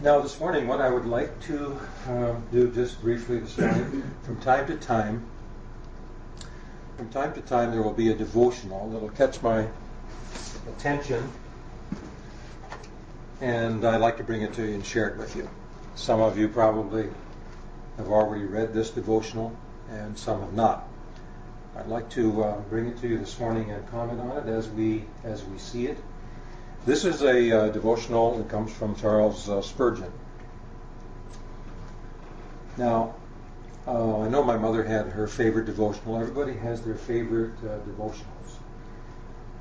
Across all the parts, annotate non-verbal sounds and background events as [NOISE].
Now, this morning, what I would like to uh, do just briefly this morning, from time to time, from time to time, there will be a devotional that'll catch my attention, and I'd like to bring it to you and share it with you. Some of you probably have already read this devotional, and some have not. I'd like to uh, bring it to you this morning and comment on it as we as we see it. This is a uh, devotional that comes from Charles uh, Spurgeon. Now, uh, I know my mother had her favorite devotional. Everybody has their favorite uh, devotionals.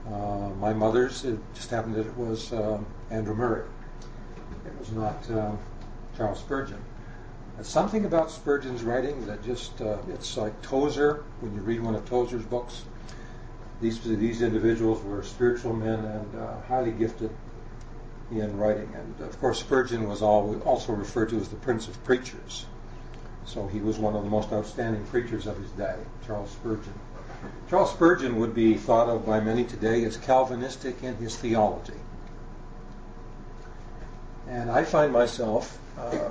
Uh, my mother's, it just happened that it was um, Andrew Murray. It was not um, Charles Spurgeon. There's something about Spurgeon's writing that just, uh, it's like Tozer, when you read one of Tozer's books these these individuals were spiritual men and uh, highly gifted in writing. And of course, Spurgeon was also referred to as the Prince of Preachers. So he was one of the most outstanding preachers of his day, Charles Spurgeon. Charles Spurgeon would be thought of by many today as Calvinistic in his theology. And I find myself uh,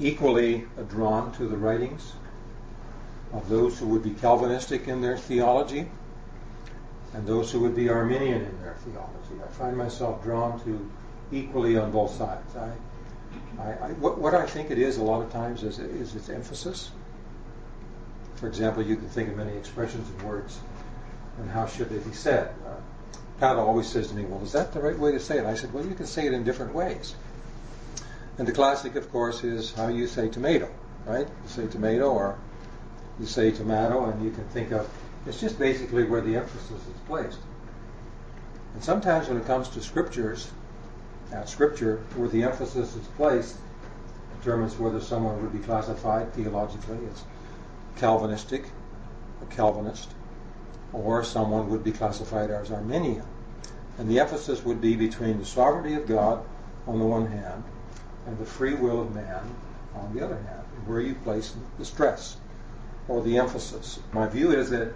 equally drawn to the writings of those who would be Calvinistic in their theology and those who would be Arminian in their theology. I find myself drawn to equally on both sides. I, I, I, what, what, I think it is a lot of times is, is its emphasis. For example, you can think of many expressions and words, and how should they be said? Uh, Pat always says to me, "Well, is that the right way to say it?" I said, "Well, you can say it in different ways." And the classic, of course, is how you say tomato, right? You say tomato, or you say tomato, and you can think of it's just basically where the emphasis is placed. And sometimes when it comes to scriptures, at scripture, where the emphasis is placed determines whether someone would be classified theologically as Calvinistic, a Calvinist, or someone would be classified as Arminian. And the emphasis would be between the sovereignty of God on the one hand and the free will of man on the other hand, where you place the stress or the emphasis. My view is that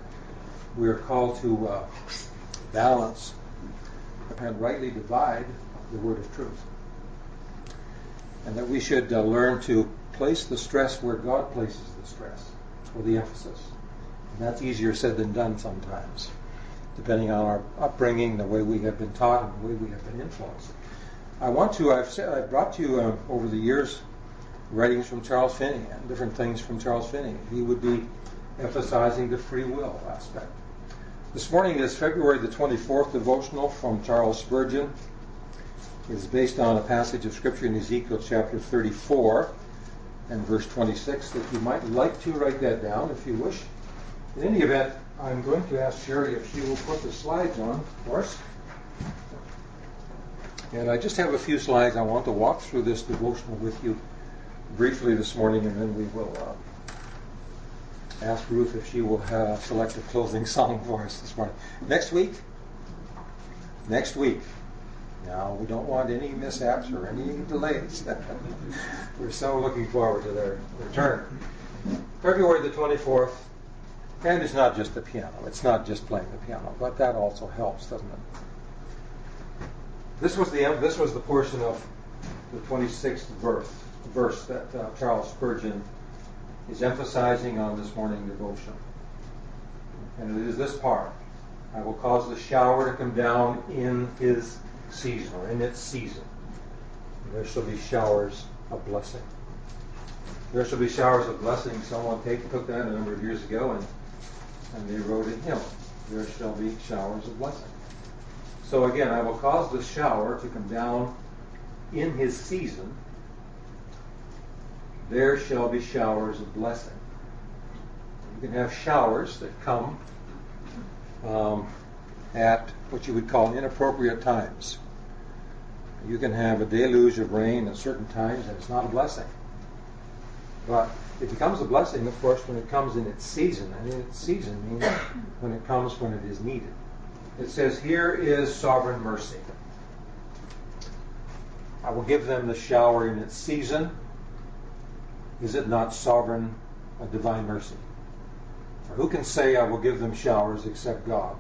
we are called to uh, balance and rightly divide the word of truth. And that we should uh, learn to place the stress where God places the stress, or the emphasis. And that's easier said than done sometimes, depending on our upbringing, the way we have been taught, and the way we have been influenced. I want to, I've, said, I've brought to you uh, over the years writings from Charles Finney and different things from Charles Finney. He would be emphasizing the free will aspect. This morning is February the 24th devotional from Charles Spurgeon. It is based on a passage of Scripture in Ezekiel chapter 34 and verse 26 that you might like to write that down if you wish. In any event, I'm going to ask Sherry if she will put the slides on of course. And I just have a few slides. I want to walk through this devotional with you briefly this morning, and then we will uh, ask Ruth if she will uh, select a closing [LAUGHS] song for us this morning. Next week, next week. Now, we don't want any mishaps or any delays. [LAUGHS] We're so looking forward to their return. February the 24th, and it's not just the piano. It's not just playing the piano, but that also helps, doesn't it? This was the this was the portion of the 26th verse, verse that uh, Charles Spurgeon is emphasizing on this morning devotion. And it is this part. I will cause the shower to come down in his season, or in its season. And there shall be showers of blessing. There shall be showers of blessing. Someone take, took that a number of years ago and, and they wrote a hymn. There shall be showers of blessing. So again, I will cause the shower to come down in his season there shall be showers of blessing. You can have showers that come um, at what you would call inappropriate times. You can have a deluge of rain at certain times, and it's not a blessing. But it becomes a blessing, of course, when it comes in its season. And in its season means when it comes when it is needed. It says, Here is sovereign mercy. I will give them the shower in its season is it not sovereign a divine mercy? For who can say, I will give them showers except God?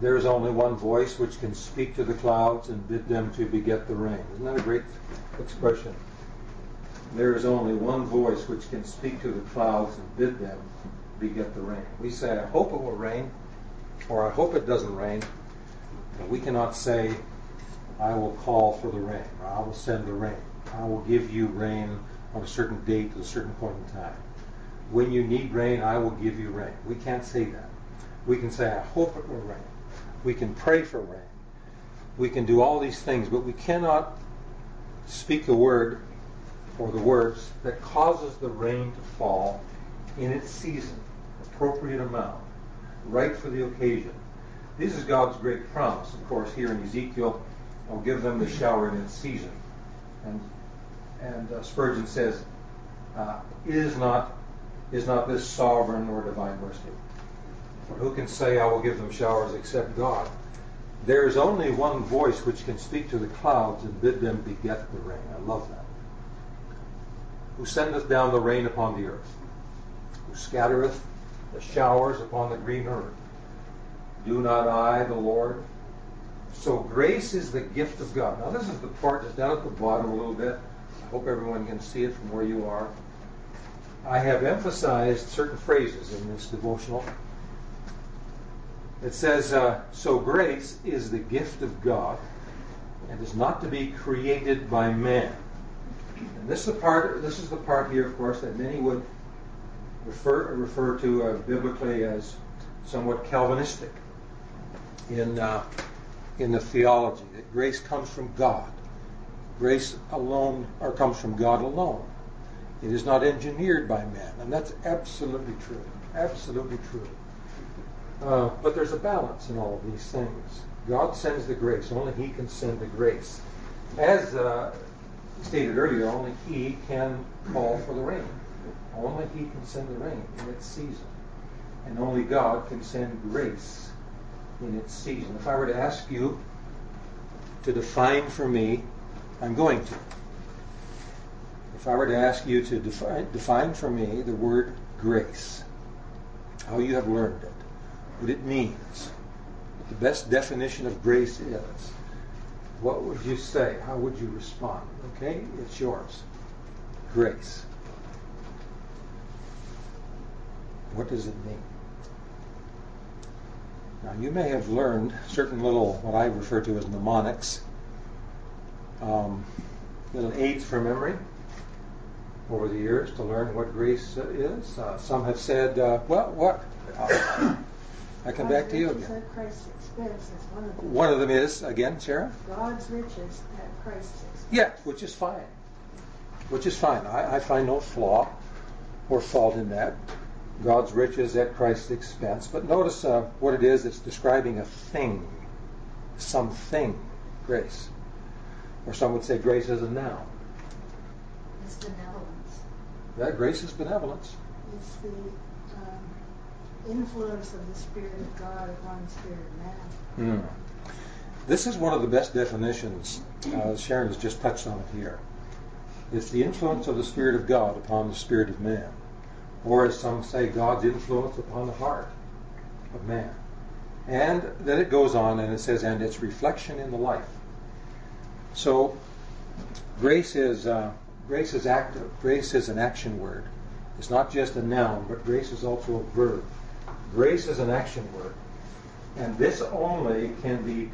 There is only one voice which can speak to the clouds and bid them to beget the rain. Isn't that a great expression? There is only one voice which can speak to the clouds and bid them beget the rain. We say, I hope it will rain, or I hope it doesn't rain. But we cannot say, I will call for the rain, or I will send the rain. I will give you rain on a certain date at a certain point in time. When you need rain, I will give you rain. We can't say that. We can say, I hope it will rain. We can pray for rain. We can do all these things, but we cannot speak the word or the words that causes the rain to fall in its season, appropriate amount, right for the occasion. This is God's great promise, of course, here in Ezekiel. I'll give them the shower in its season. And, and uh, Spurgeon says, uh, is not is not this sovereign or divine mercy? For who can say, I will give them showers except God? There is only one voice which can speak to the clouds and bid them beget the rain. I love that. Who sendeth down the rain upon the earth? Who scattereth the showers upon the green earth? Do not I, the Lord? So grace is the gift of God. Now this is the part that's down at the bottom a little bit. Hope everyone can see it from where you are. I have emphasized certain phrases in this devotional. It says, uh, so grace is the gift of God and is not to be created by man. And this is the part. This is the part here, of course, that many would refer refer to uh, biblically as somewhat Calvinistic in uh, in the theology that grace comes from God. Grace alone, or comes from God alone. It is not engineered by man, and that's absolutely true. Absolutely true. Uh, but there's a balance in all of these things. God sends the grace. Only He can send the grace. As uh, stated earlier, only He can call for the rain. Only He can send the rain in its season. And only God can send grace in its season. If I were to ask you to define for me, I'm going to. If I were to ask you to define, define for me the word grace, how you have learned it, what it means, what the best definition of grace is, what would you say? How would you respond? Okay, it's yours. Grace. What does it mean? Now, you may have learned certain little, what I refer to as mnemonics, um, little aids for memory over the years to learn what grace is. Uh, some have said, uh, well, what? [COUGHS] I come back to you again. Christ's expense is one of them. One of them is, again, Sarah? God's riches at Christ's expense. Yeah, which is fine. Which is fine. I, I find no flaw or fault in that. God's riches at Christ's expense. But notice uh, what it is. It's describing a thing, something, grace. Or some would say grace is a noun. It's benevolence. That grace is benevolence. It's the um, influence of the Spirit of God upon the Spirit of man. Hmm. This is one of the best definitions. Uh, Sharon has just touched on it here. It's the influence of the Spirit of God upon the Spirit of man. Or as some say, God's influence upon the heart of man. And then it goes on and it says, and its reflection in the life. So grace is uh, grace is active. Grace is an action word. It's not just a noun, but grace is also a verb. Grace is an action word. And this only can be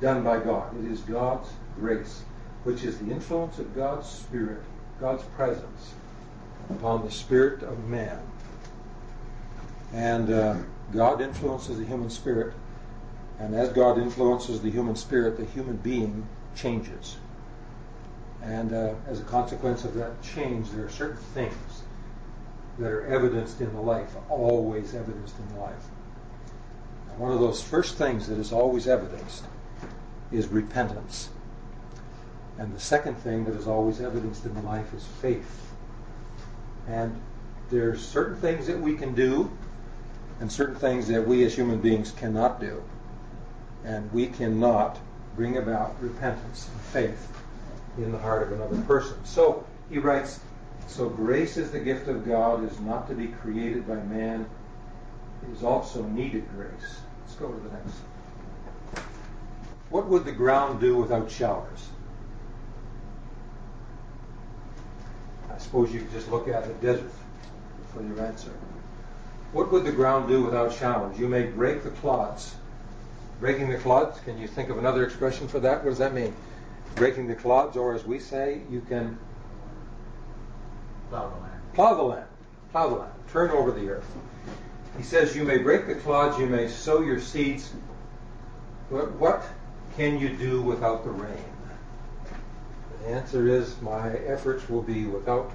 done by God. It is God's grace, which is the influence of God's Spirit, God's presence upon the spirit of man. And uh, God influences the human spirit. And as God influences the human spirit, the human being changes. And uh, as a consequence of that change, there are certain things that are evidenced in the life, always evidenced in the life. And one of those first things that is always evidenced is repentance. And the second thing that is always evidenced in the life is faith. And there's certain things that we can do and certain things that we as human beings cannot do. And we cannot bring about repentance and faith in the heart of another person. So he writes, so grace is the gift of God, is not to be created by man. It is also needed grace. Let's go to the next. What would the ground do without showers? I suppose you could just look at the desert for your answer. What would the ground do without showers? You may break the clods. Breaking the clods, can you think of another expression for that? What does that mean? Breaking the clods, or as we say, you can Plow the land. plow the land. Plow the land. Turn over the earth. He says, You may break the clods, you may sow your seeds. But what can you do without the rain? The answer is, My efforts will be without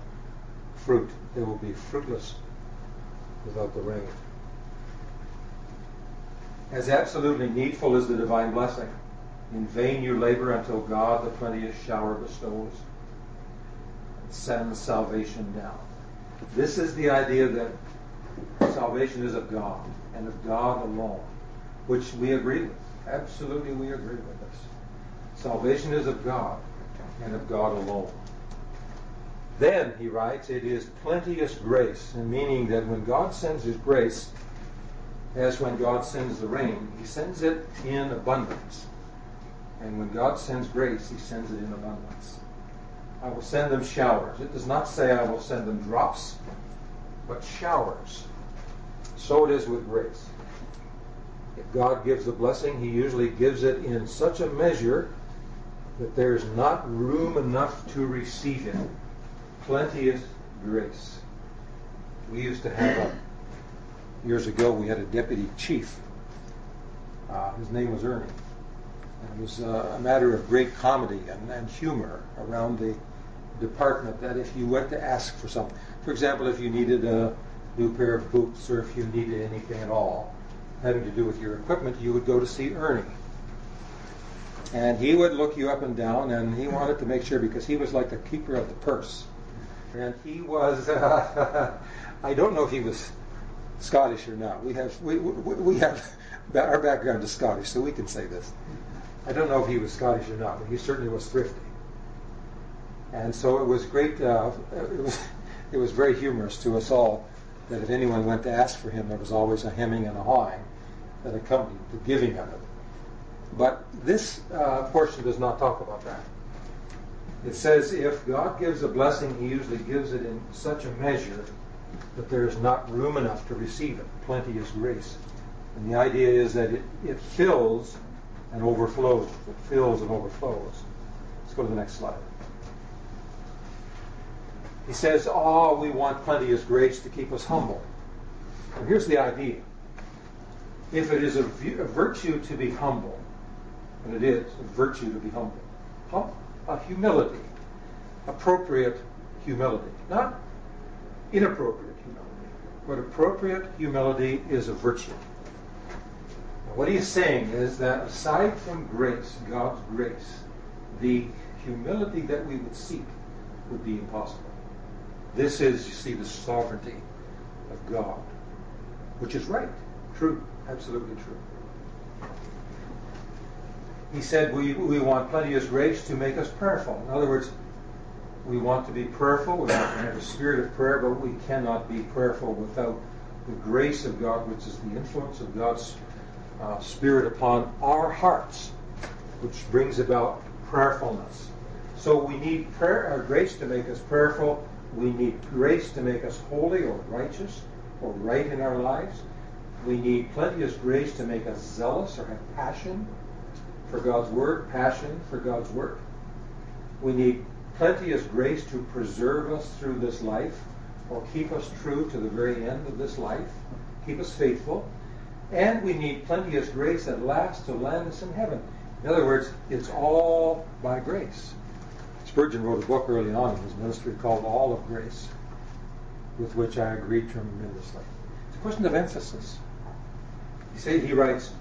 fruit. They will be fruitless without the rain. As absolutely needful is the divine blessing. In vain you labor until God the plenteous shower bestows and sends salvation down. This is the idea that salvation is of God and of God alone, which we agree with. Absolutely, we agree with this. Salvation is of God and of God alone. Then, he writes, it is plenteous grace, meaning that when God sends his grace, as when God sends the rain, he sends it in abundance. And when God sends grace, he sends it in abundance. I will send them showers. It does not say I will send them drops, but showers. So it is with grace. If God gives a blessing, he usually gives it in such a measure that there's not room enough to receive it. Plenteous grace. We used to have a, years ago, we had a deputy chief. Uh, his name was Ernie. And it was uh, a matter of great comedy and, and humor around the department that if you went to ask for something, for example, if you needed a new pair of boots or if you needed anything at all having to do with your equipment, you would go to see Ernie. And he would look you up and down, and he wanted to make sure because he was like the keeper of the purse. And he was, uh, [LAUGHS] I don't know if he was Scottish or not. We have, we, we, we have, our background is Scottish, so we can say this. I don't know if he was Scottish or not, but he certainly was thrifty. And so it was great, uh, it, was, it was very humorous to us all that if anyone went to ask for him, there was always a hemming and a hawing that accompanied the giving of it. But this uh, portion does not talk about that. It says if God gives a blessing, he usually gives it in such a measure that there is not room enough to receive it. Plenty is grace. And the idea is that it, it fills and overflows. It fills and overflows. Let's go to the next slide. He says, Oh, we want plenty plenteous grace to keep us humble. And here's the idea. If it is a, a virtue to be humble, and it is a virtue to be humble, hum, a humility, appropriate humility, not inappropriate humility, but appropriate humility is a virtue. Now, what he's saying is that aside from grace, God's grace, the humility that we would seek would be impossible. This is, you see, the sovereignty of God, which is right, true, absolutely true. He said we, we want plenteous grace to make us prayerful. In other words, we want to be prayerful, we want to have a spirit of prayer, but we cannot be prayerful without the grace of God, which is the influence of God's uh, Spirit upon our hearts, which brings about prayerfulness. So we need prayer, uh, grace to make us prayerful. We need grace to make us holy or righteous or right in our lives. We need plenteous grace to make us zealous or have passion for God's word, passion for God's work. We need plenteous grace to preserve us through this life or keep us true to the very end of this life, keep us faithful. And we need plenteous grace at last to land us in heaven. In other words, it's all by grace. Spurgeon wrote a book early on in his ministry called All of Grace, with which I agree tremendously. It's a question of emphasis. He writes,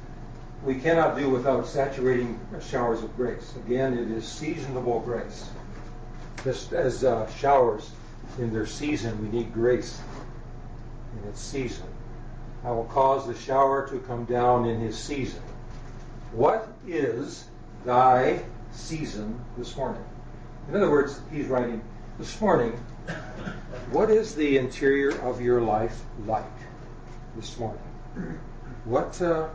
we cannot do without saturating showers of grace. Again, it is seasonable grace. Just as uh, showers in their season, we need grace in its season. I will cause the shower to come down in his season. What is thy season this morning? In other words, he's writing, this morning, what is the interior of your life like this morning? What uh,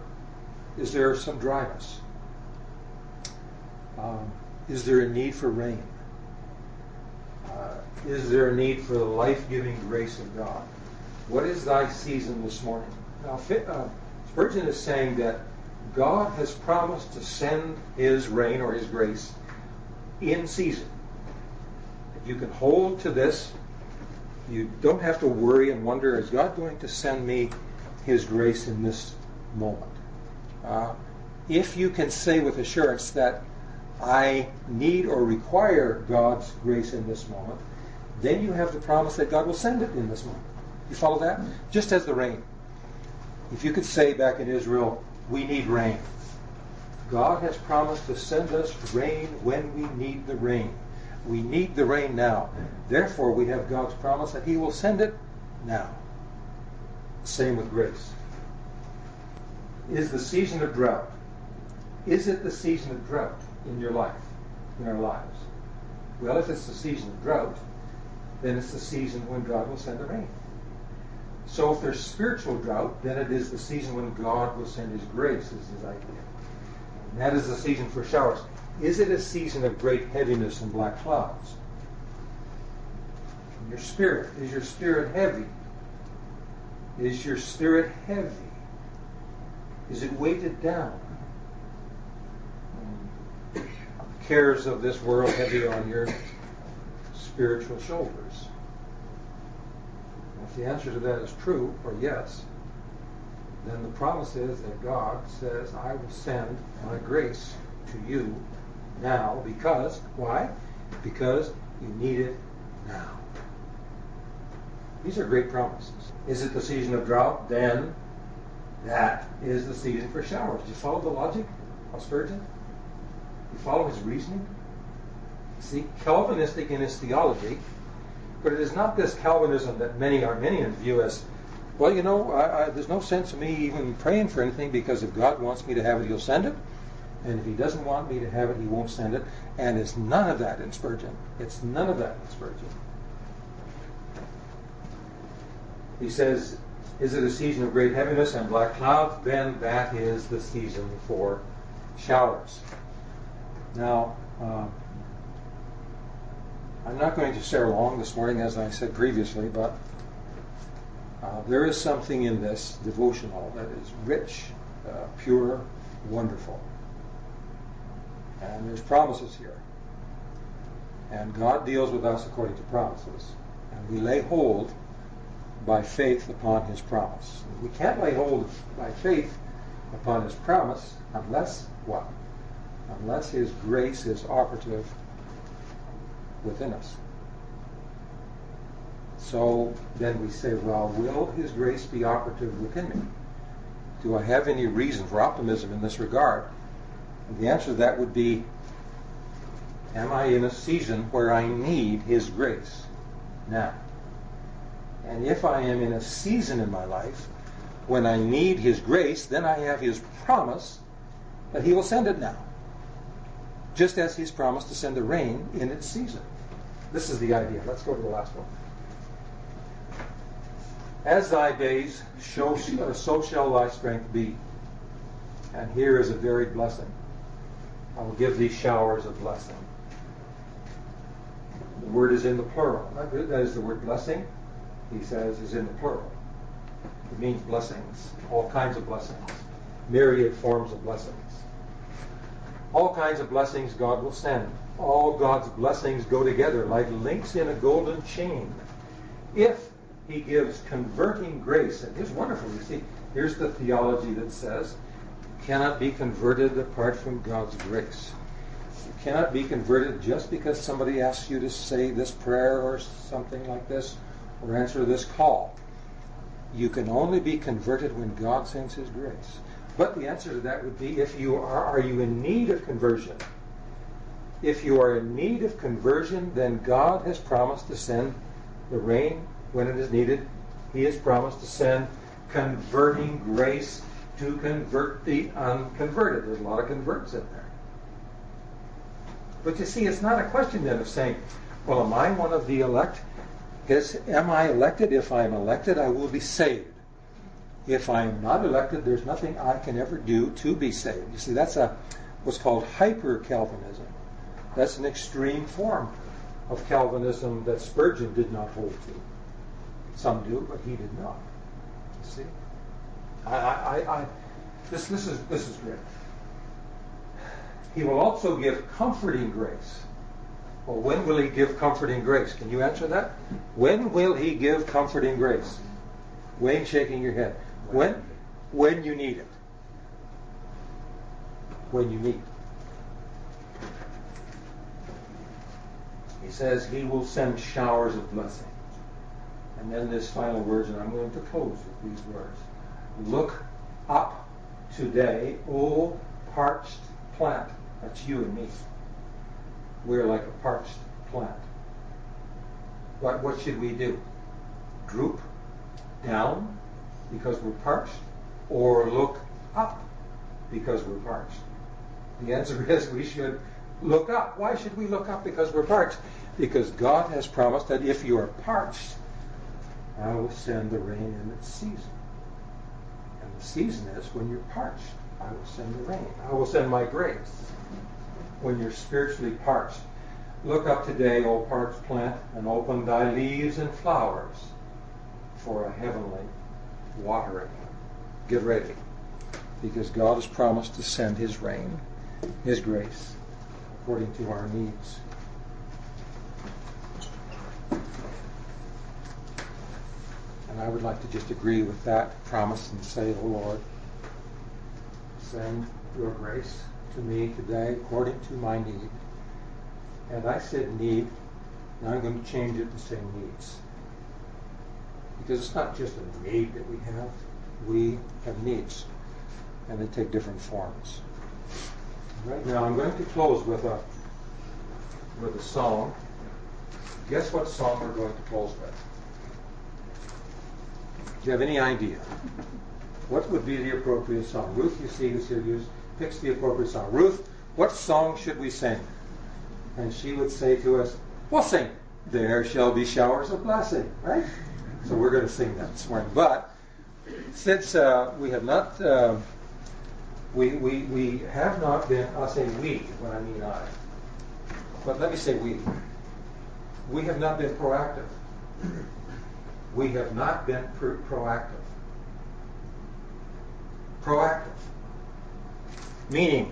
is there some dryness? Um, is there a need for rain? Is there a need for the life-giving grace of God? What is thy season this morning? Now, uh, Spurgeon is saying that God has promised to send His rain or His grace in season. If you can hold to this. You don't have to worry and wonder, is God going to send me His grace in this moment? Uh, if you can say with assurance that I need or require God's grace in this moment, then you have the promise that God will send it in this month. You follow that? Just as the rain. If you could say back in Israel, we need rain. God has promised to send us rain when we need the rain. We need the rain now. Therefore, we have God's promise that He will send it now. Same with grace. Is the season of drought? Is it the season of drought in your life, in our lives? Well, if it's the season of drought, then it's the season when God will send the rain. So if there's spiritual drought, then it is the season when God will send His grace, is His idea. And that is the season for showers. Is it a season of great heaviness and black clouds? Your spirit, is your spirit heavy? Is your spirit heavy? Is it weighted down? cares of this world heavy on your spiritual shoulders? If the answer to that is true, or yes, then the promise is that God says, I will send my grace to you now because, why? Because you need it now. These are great promises. Is it the season of drought? Then that is the season for showers. Do you follow the logic of Spurgeon? You follow his reasoning? See, Calvinistic in his theology, but it is not this Calvinism that many Arminians view as, well, you know, I, I, there's no sense of me even praying for anything because if God wants me to have it, He'll send it. And if He doesn't want me to have it, He won't send it. And it's none of that in Spurgeon. It's none of that in Spurgeon. He says, Is it a season of great heaviness and black clouds? Then that is the season for showers. Now, uh, I'm not going to share long this morning, as I said previously, but uh, there is something in this devotional that is rich, uh, pure, wonderful. And there's promises here. And God deals with us according to promises. And we lay hold by faith upon his promise. We can't lay hold by faith upon his promise unless what? unless His grace is operative within us. So then we say, well, will His grace be operative within me? Do I have any reason for optimism in this regard? And the answer to that would be, am I in a season where I need His grace now? And if I am in a season in my life when I need His grace, then I have His promise that He will send it now just as he's promised to send the rain in its season. This is the idea. Let's go to the last one. As thy days, show, so shall thy strength be. And here is a varied blessing. I will give thee showers of blessing. The word is in the plural. That is the word blessing, he says, is in the plural. It means blessings, all kinds of blessings, myriad forms of blessings. All kinds of blessings God will send. All God's blessings go together like links in a golden chain. If he gives converting grace, and here's wonderful, you see, here's the theology that says cannot be converted apart from God's grace. You cannot be converted just because somebody asks you to say this prayer or something like this or answer this call. You can only be converted when God sends his grace. But the answer to that would be if you are, are you in need of conversion? If you are in need of conversion, then God has promised to send the rain when it is needed. He has promised to send converting grace to convert the unconverted. There's a lot of converts in there. But you see, it's not a question then of saying, well, am I one of the elect? Is, am I elected? If I'm elected, I will be saved if I am not elected, there's nothing I can ever do to be saved. You see, that's a what's called hyper Calvinism. That's an extreme form of Calvinism that Spurgeon did not hold to. Some do, but he did not. You see? I, I, I, this, this, is, this is great. He will also give comforting grace. Well, when will he give comforting grace? Can you answer that? When will he give comforting grace? Wayne shaking your head. When? When you need it. When you need it. He says he will send showers of blessing. And then this final words, and I'm going to close with these words. Look up today, O parched plant. That's you and me. We're like a parched plant. What, what should we do? Droop down because we're parched, or look up because we're parched? The answer [LAUGHS] is we should look up. Why should we look up because we're parched? Because God has promised that if you are parched, I will send the rain in its season. And the season is when you're parched. I will send the rain. I will send my grace when you're spiritually parched. Look up today, O parched plant, and open thy leaves and flowers for a heavenly watering. Get ready. Because God has promised to send his rain, his grace, according to our needs. And I would like to just agree with that promise and say, Oh Lord, send your grace to me today according to my need. And I said need, and I'm going to change it to say needs. Because it's not just a need that we have, we have needs. And they take different forms. Right now I'm going to close with a with a song. Guess what song we're going to close with? Do you have any idea? What would be the appropriate song? Ruth, you see, who's here, use, picks the appropriate song. Ruth, what song should we sing? And she would say to us, We'll sing, There Shall Be Showers of Blessing, right? So we're going to sing that this morning. But since uh, we have not, uh, we, we, we have not been, I'll say we when I mean I, but let me say we. We have not been proactive. We have not been pro- proactive. Proactive. Meaning,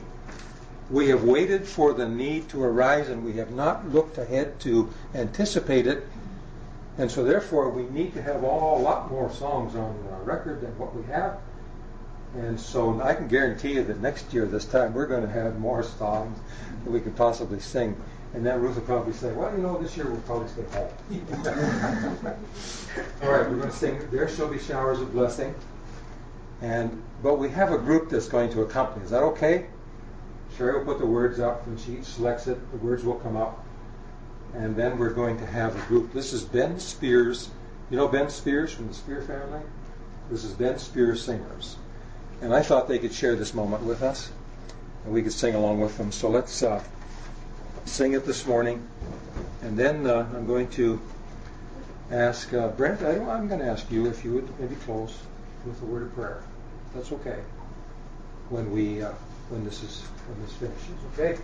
we have waited for the need to arise and we have not looked ahead to anticipate it. And so, therefore, we need to have a lot more songs on record than what we have. And so, I can guarantee you that next year, this time, we're going to have more songs that we could possibly sing. And then Ruth will probably say, well, you know, this year we'll probably stay home. [LAUGHS] All right, we're going to sing There Shall Be Showers of Blessing. And But we have a group that's going to accompany. Is that okay? Sherry will put the words up when she selects it. The words will come up. And then we're going to have a group. This is Ben Speers. You know Ben Speers from the Speer family? This is Ben Speers Singers. And I thought they could share this moment with us. And we could sing along with them. So let's... Uh, sing it this morning. And then uh, I'm going to ask uh, Brent, I, am going to ask you if you would maybe close with a word of prayer. That's okay. When we uh, when this is when this finishes, okay?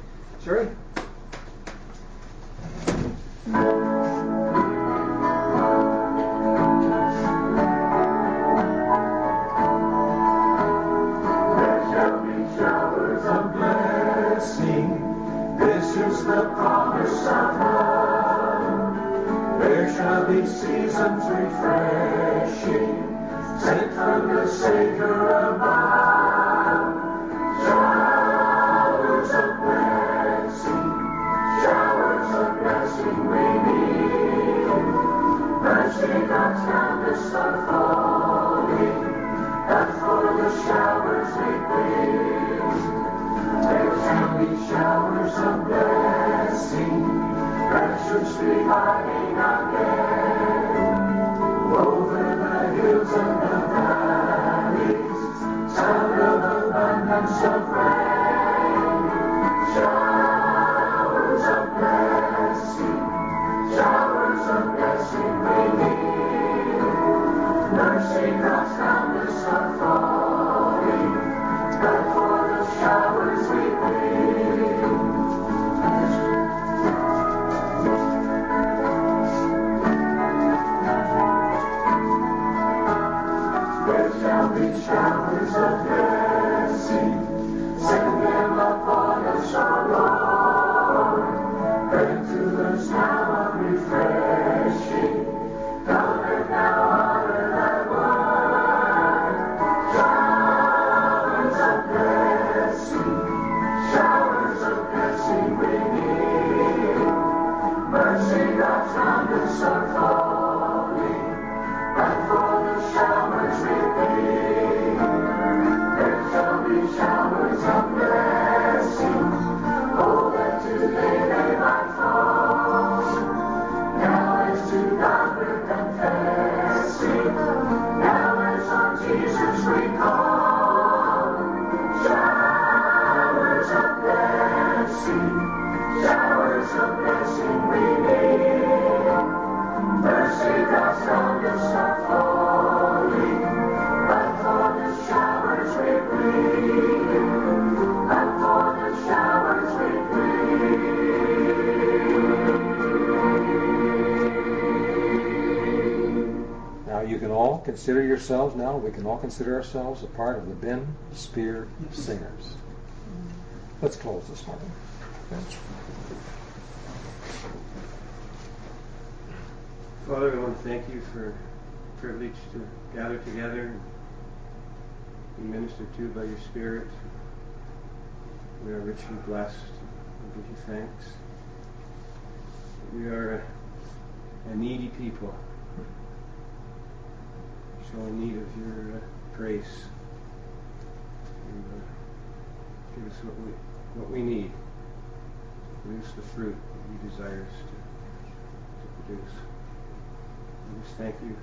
Sherry. the promise of love. There shall be seasons refreshing, sent from the Savior above. Showers of blessing, showers of blessing consider yourselves now, we can all consider ourselves a part of the Ben Speer Singers. Let's close this morning. Father, we want to thank you for the privilege to gather together and be ministered to by your Spirit. We are richly blessed. We give you thanks. We are a needy people, showing need of your uh, grace. And uh, give us what we what we need. Produce the fruit that you desire us to, to produce. We just thank you.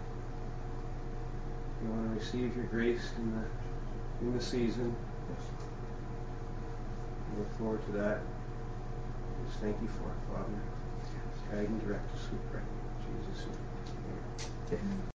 We want to receive your grace in the in the season. We look forward to that. Just thank you for it, Father. Guide and direct us, we pray. In Jesus' name. Amen.